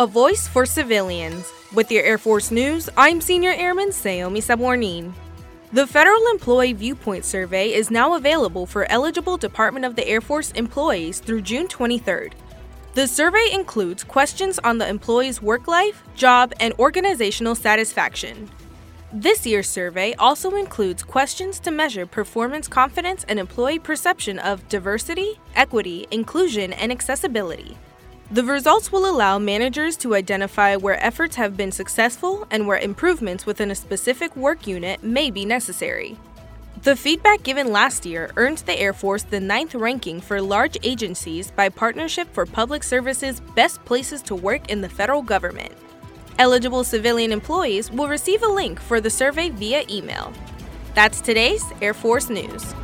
A voice for civilians. With your Air Force News, I'm Senior Airman Sayomi Sabornin. The Federal Employee Viewpoint Survey is now available for eligible Department of the Air Force employees through June 23rd. The survey includes questions on the employee's work life, job, and organizational satisfaction. This year's survey also includes questions to measure performance confidence and employee perception of diversity, equity, inclusion, and accessibility. The results will allow managers to identify where efforts have been successful and where improvements within a specific work unit may be necessary. The feedback given last year earned the Air Force the ninth ranking for large agencies by Partnership for Public Services Best Places to Work in the Federal Government. Eligible civilian employees will receive a link for the survey via email. That's today's Air Force News.